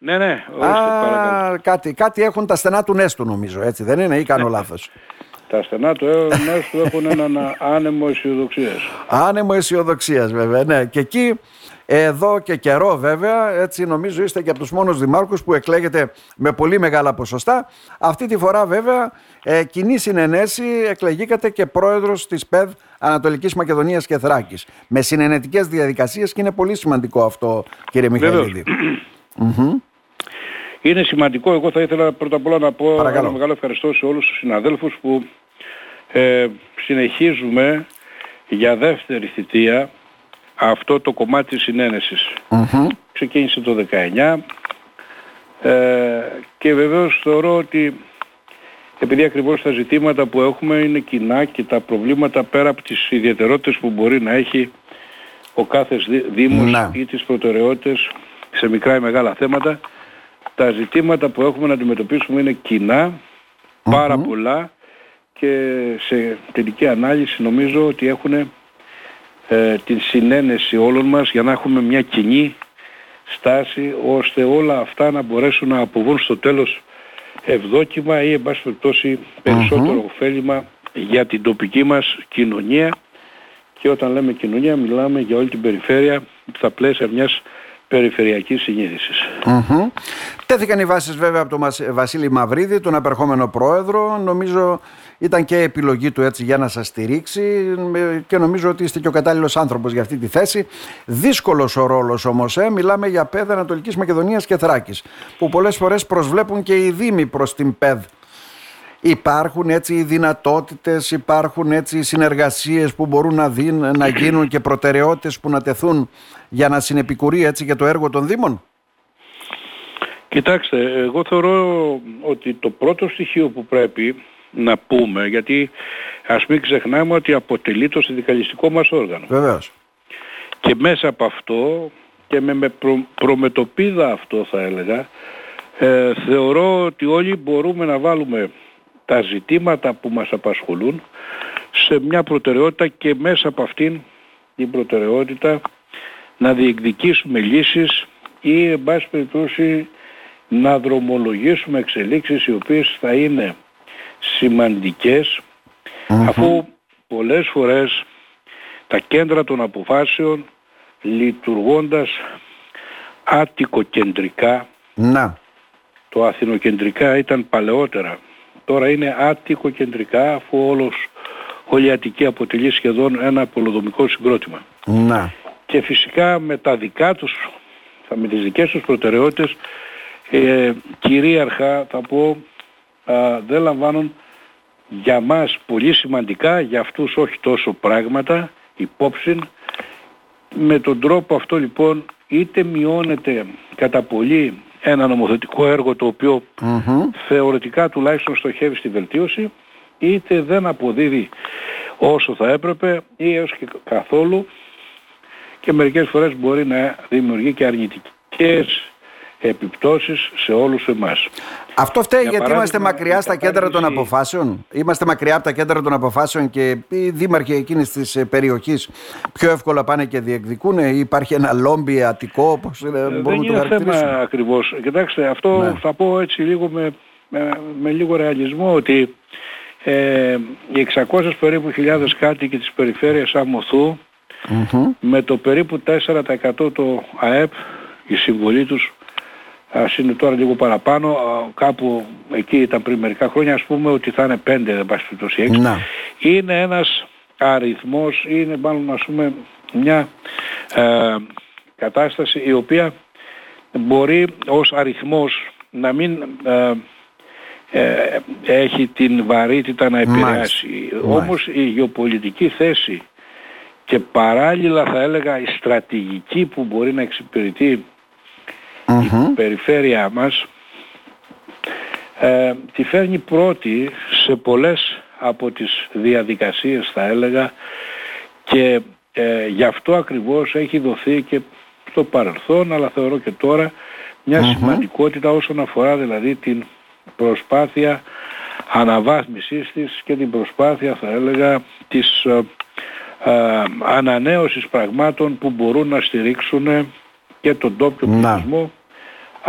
Ναι, ναι, Α, κάτι, κάτι έχουν τα στενά του Νέστου νομίζω, έτσι δεν είναι ή κάνω ναι. λάθος. Τα στενά του Νέστου έχουν έναν άνεμο αισιοδοξίας. Άνεμο αισιοδοξίας βέβαια, ναι. Και εκεί εδώ και καιρό βέβαια, έτσι νομίζω είστε και από τους μόνους δημάρχους που εκλέγετε με πολύ μεγάλα ποσοστά. Αυτή τη φορά βέβαια ε, κοινή συνενέση εκλεγήκατε και πρόεδρος της ΠΕΔ Ανατολικής Μακεδονίας και Θράκης. Με συνενετικές διαδικασίες και είναι πολύ σημαντικό αυτό κύριε Μιχαηλίδη. Είναι σημαντικό. Εγώ θα ήθελα πρώτα απ' όλα να πω Παρακαλώ. ένα μεγάλο ευχαριστώ σε όλους τους συναδέλφους που ε, συνεχίζουμε για δεύτερη θητεία αυτό το κομμάτι της συνενεσης Ξεκίνησε το 19 ε, και βεβαίως θεωρώ ότι επειδή ακριβώς τα ζητήματα που έχουμε είναι κοινά και τα προβλήματα πέρα από τις ιδιαιτερότητες που μπορεί να έχει ο κάθε δήμος να. ή τις προτεραιότητες σε μικρά ή μεγάλα θέματα τα ζητήματα που έχουμε να αντιμετωπίσουμε είναι πάρα πολλά και σε τελική ανάλυση νομίζω ότι έχουν ε, την συνένεση όλων μας για να έχουμε μια κοινή στάση ώστε όλα αυτά να μπορέσουν να αποβούν στο τέλος ευδόκιμα ή εν πάση περιπτώσει περισσότερο ωφέλιμα για την τοπική μας κοινωνία. Και όταν λέμε κοινωνία μιλάμε για όλη την περιφέρεια στα πλαίσια μιας περιφερειακής συνείδησης. Mm-hmm. Τέθηκαν οι βάσεις βέβαια από τον Βασίλη Μαυρίδη, τον απερχόμενο πρόεδρο. Νομίζω ήταν και επιλογή του έτσι για να σας στηρίξει και νομίζω ότι είστε και ο κατάλληλος άνθρωπος για αυτή τη θέση. Δύσκολος ο ρόλος όμως, ε. μιλάμε για ΠΕΔ Ανατολικής Μακεδονίας και Θράκης, που πολλές φορές προσβλέπουν και οι Δήμοι προς την ΠΕΔ. Υπάρχουν έτσι οι δυνατότητες, υπάρχουν έτσι οι συνεργασίες που μπορούν να, δίν, να γίνουν και προτεραιότητες που να τεθούν για να συνεπικουρεί έτσι και το έργο των Δήμων; Κοιτάξτε, εγώ θεωρώ ότι το πρώτο στοιχείο που πρέπει να πούμε, γιατί ας μην ξεχνάμε ότι αποτελεί το συνδικαλιστικό μας όργανο. Βεβαίως. Και μέσα από αυτό και με, με προ, προμετωπίδα αυτό θα έλεγα, ε, θεωρώ ότι όλοι μπορούμε να βάλουμε τα ζητήματα που μας απασχολούν σε μια προτεραιότητα και μέσα από αυτήν την προτεραιότητα να διεκδικήσουμε λύσεις ή εν πάση περιπτώσει να δρομολογήσουμε εξελίξεις οι οποίες θα είναι αφού πολλές φορές τα κέντρα των αποφάσεων λειτουργώντας άτικοκεντρικά να. το αθηνοκεντρικά ήταν παλαιότερα τώρα είναι άτικοκεντρικά αφού όλος όλη η Αττική αποτελεί σχεδόν ένα πολυδομικό συγκρότημα να. και φυσικά με τα δικά τους με τις δικές τους προτεραιότητες ε, κυρίαρχα θα πω α, δεν λαμβάνουν για μας πολύ σημαντικά, για αυτούς όχι τόσο πράγματα, υπόψη. Με τον τρόπο αυτό λοιπόν είτε μειώνεται κατά πολύ ένα νομοθετικό έργο το οποιο θεωρητικά τουλάχιστον στοχεύει στη βελτίωση είτε δεν αποδίδει όσο θα έπρεπε ή έως και καθόλου και μερικές φορές μπορεί να δημιουργεί και αρνητικές επιπτώσεις σε όλους εμάς. Αυτό φταίει γιατί είμαστε μακριά στα κέντρα των αποφάσεων. Είμαστε μακριά από τα κέντρα των αποφάσεων και οι δήμαρχοι εκείνης της ε, περιοχής πιο εύκολα πάνε και διεκδικούν. Υπάρχει ένα λόμπι αττικό, όπως ε, μπορούμε να το χαρακτηρίσουμε. Δεν είναι θέμα ακριβώς. Κοιτάξτε, αυτό ναι. θα πω έτσι λίγο με, με, λίγο ρεαλισμό ότι ε, οι 600 περίπου χιλιάδες κάτοικοι της περιφέρειας Αμοθού με το περίπου 4% το ΑΕΠ η συμβολή τους ας είναι τώρα λίγο παραπάνω, κάπου εκεί ήταν πριν μερικά χρόνια, ας πούμε ότι θα είναι πέντε δεν πάση Είναι ένας αριθμός, είναι μάλλον ας πούμε μια ε, κατάσταση η οποία μπορεί ως αριθμός να μην ε, ε, έχει την βαρύτητα να επηρεάσει. Όμως η γεωπολιτική θέση και παράλληλα θα έλεγα η στρατηγική που μπορεί να εξυπηρετεί η περιφέρειά μας ε, τη φέρνει πρώτη σε πολλές από τις διαδικασίες θα έλεγα και ε, γι' αυτό ακριβώς έχει δοθεί και στο παρελθόν αλλά θεωρώ και τώρα μια σημαντικότητα όσον αφορά δηλαδή την προσπάθεια αναβάθμισης της και την προσπάθεια θα έλεγα της ε, ε ανανέωσης πραγμάτων που μπορούν να στηρίξουν και τον τόπιο πληθυσμό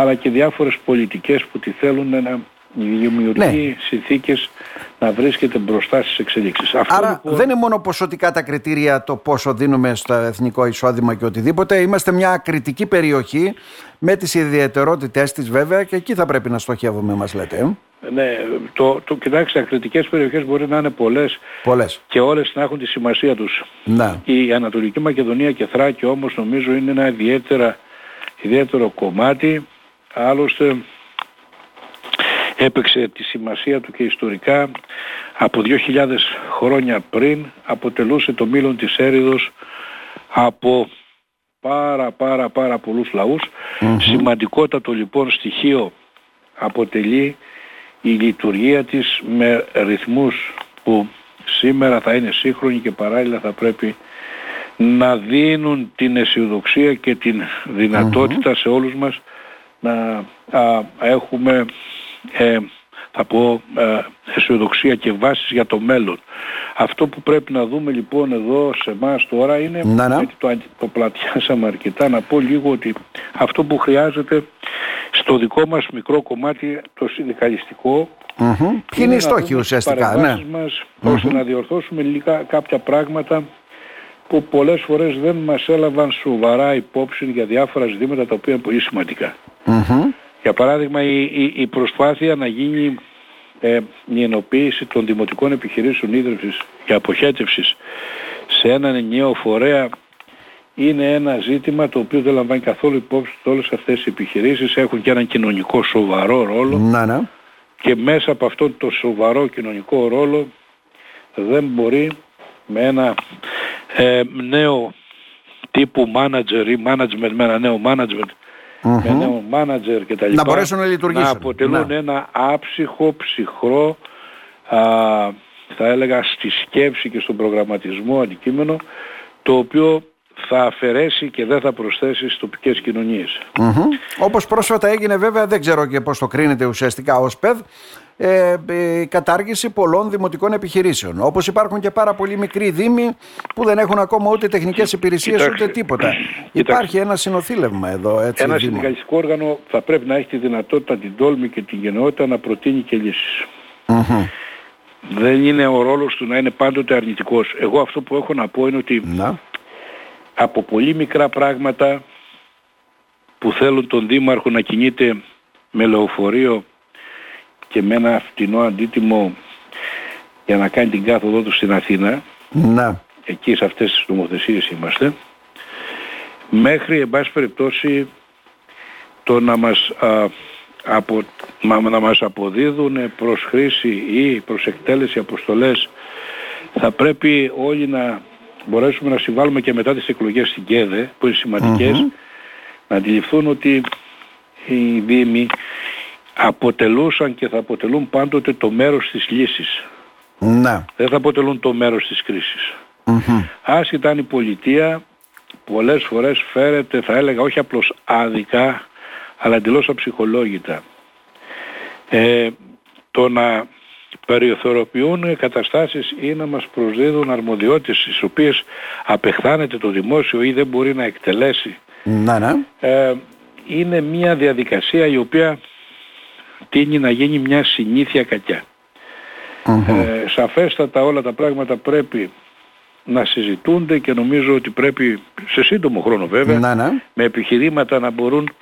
αλλά και διάφορες πολιτικές που τη θέλουν να δημιουργεί ναι. συνθήκες να βρίσκεται μπροστά στις εξελίξεις. Αυτό Άρα λοιπόν... δεν είναι μόνο ποσοτικά τα κριτήρια το πόσο δίνουμε στο εθνικό εισόδημα και οτιδήποτε. Είμαστε μια κριτική περιοχή με τις ιδιαιτερότητές της βέβαια και εκεί θα πρέπει να στοχεύουμε μας λέτε. Ε. Ναι, το, το, κοιτάξτε, κριτικές περιοχές μπορεί να είναι πολλές, πολλές. και όλες να έχουν τη σημασία τους. Να. Η Ανατολική Μακεδονία και Θράκη όμως νομίζω είναι ένα ιδιαίτερα, ιδιαίτερο κομμάτι. Άλλωστε έπαιξε τη σημασία του και ιστορικά. Από 2.000 χρόνια πριν αποτελούσε το μήλον της έρηδος από πάρα πάρα πάρα πολλούς Σημαντικότατο λοιπόν στοιχείο αποτελεί η λειτουργία της με ρυθμούς που σήμερα θα είναι σύγχρονοι και παράλληλα θα πρέπει να δίνουν την αισιοδοξία και την δυνατοτητα σε όλους μας να έχουμε ε, θα πω ε, αισιοδοξία και βάσεις για το μέλλον. Αυτό που πρέπει να δούμε λοιπόν εδώ σε εμάς τώρα είναι, να, να. γιατί το, το πλατιάσαμε αρκετά, να πω λίγο ότι αυτό που χρειάζεται στο δικό μας μικρό κομμάτι το συνδικαλιστικό mm-hmm. Ποιοι είναι οι στόχοι ουσιαστικά, ναι. μας ώστε να διορθώσουμε λίγα κάποια πράγματα που πολλές φορές δεν μας έλαβαν σοβαρά υπόψη για διάφορα ζητήματα τα οποία είναι πολύ για παράδειγμα η, η, προσπάθεια να γίνει ε, η ενοποίηση των δημοτικών επιχειρήσεων ίδρυσης και αποχέτευσης σε έναν ενιαίο φορέα είναι ένα ζήτημα το οποίο δεν λαμβάνει καθόλου υπόψη ότι όλες αυτές οι επιχειρήσεις έχουν και έναν κοινωνικό σοβαρό ρόλο να, ναι. και μέσα από αυτό το σοβαρό κοινωνικό ρόλο δεν μπορεί με ένα ε, νέο τύπου manager ή management με ένα νέο management mm-hmm. με νέο μάνατζερ και τα λοιπά, να μπορέσουν να λειτουργήσουν. Να αποτελούν ναι. ένα άψυχο, ψυχρό, α, θα έλεγα στη σκέψη και στον προγραμματισμό αντικείμενο, το οποίο θα αφαιρέσει και δεν θα προσθέσει στις τοπικές κοινωνίες. Mm-hmm. Όπως πρόσφατα έγινε βέβαια, δεν ξέρω και πώς το κρίνεται ουσιαστικά ως ΠΕΔ, ε, ε, κατάργηση πολλών δημοτικών επιχειρήσεων. Όπως υπάρχουν και πάρα πολλοί μικροί δήμοι που δεν έχουν ακόμα ούτε τεχνικές υπηρεσίες ούτε τίποτα. Υπάρχει ένα συνοθήλευμα εδώ. Έτσι, ένα συνδικαλιστικό όργανο θα πρέπει να έχει τη δυνατότητα, την τόλμη και την γενναιότητα να προτείνει και λύσεις. Δεν είναι ο ρόλος του να είναι πάντοτε αρνητικός. Εγώ αυτό που έχω να πω είναι ότι να. Από πολύ μικρά πράγματα που θέλουν τον Δήμαρχο να κινείται με λεωφορείο και με ένα φτηνό αντίτιμο για να κάνει την κάθοδό του στην Αθήνα. Να. Εκεί σε αυτές τις νομοθεσίες είμαστε. Μέχρι, εν πάση περιπτώσει, το να μας, α, απο, να μας αποδίδουν προς χρήση ή προς εκτέλεση αποστολές θα πρέπει όλοι να μπορέσουμε να συμβάλλουμε και μετά τις εκλογές στην ΚΕΔΕ που είναι σημαντικές να αντιληφθούν ότι οι Δήμοι αποτελούσαν και θα αποτελούν πάντοτε το μέρος της λύσης. Ναι. Δεν θα αποτελούν το μέρος της κρίσης. Mm-hmm. Άσχετα αν η πολιτεία πολλές φορές φέρεται θα έλεγα όχι απλώς άδικα αλλά εντελώς αψυχολόγητα. Ε, το να περιοθεροποιούν καταστάσεις ή να μας προσδίδουν αρμοδιότητες στις οποίες απεχθάνεται το δημόσιο ή δεν μπορεί να εκτελέσει. Ναι, ναι. Ε, είναι μια διαδικασία η οποία τίνει να γίνει μια συνήθεια Ε, σαφέστατα όλα τα πράγματα πρέπει να συζητούνται και νομίζω ότι πρέπει σε σύντομο χρόνο βέβαια να, ναι. με επιχειρήματα να μπορούν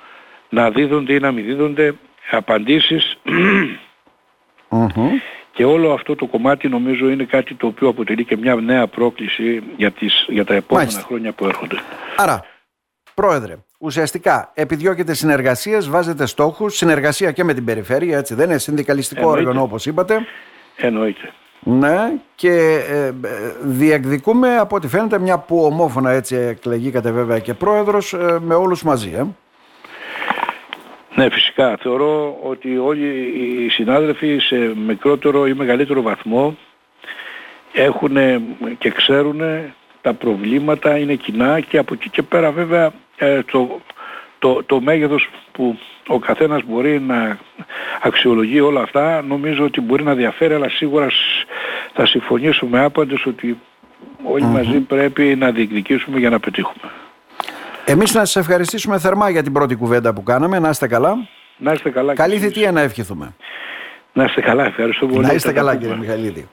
να δίδονται ή να μην δίδονται και όλο αυτό το κομμάτι νομίζω είναι κάτι το οποίο αποτελεί και μια νέα πρόκληση για, τις, για τα επόμενα χρόνια που έρχονται. Άρα, Πρόεδρε, ουσιαστικά επιδιώκετε συνεργασίες, βάζετε στόχους, συνεργασία και με την περιφέρεια, έτσι δεν είναι, συνδικαλιστικό Εννοείται. όργανο όπως είπατε. Εννοείται. Ναι, και ε, διεκδικούμε από ό,τι φαίνεται μια που ομόφωνα έτσι εκλεγήκατε βέβαια και πρόεδρος ε, με όλους μαζί. Ε. Ναι, φυσικά. Θεωρώ ότι όλοι οι συνάδελφοι σε μικρότερο ή μεγαλύτερο βαθμό έχουν και ξέρουν τα προβλήματα είναι κοινά και από εκεί και πέρα βέβαια ε, το, το, το μέγεθος που ο καθένας μπορεί να αξιολογεί όλα αυτά νομίζω ότι μπορεί να διαφέρει αλλά σίγουρα θα συμφωνήσουμε άπαντες ότι μαζί πρέπει να διεκδικήσουμε για να πετύχουμε. Εμείς να σας ευχαριστήσουμε θερμά για την πρώτη κουβέντα που κάναμε. Να είστε καλά. Να είστε καλά. Καλή θητεία να ευχηθούμε. Να είστε καλά. Ευχαριστώ πολύ. Να είστε καλά κύριε Μιχαλίδη.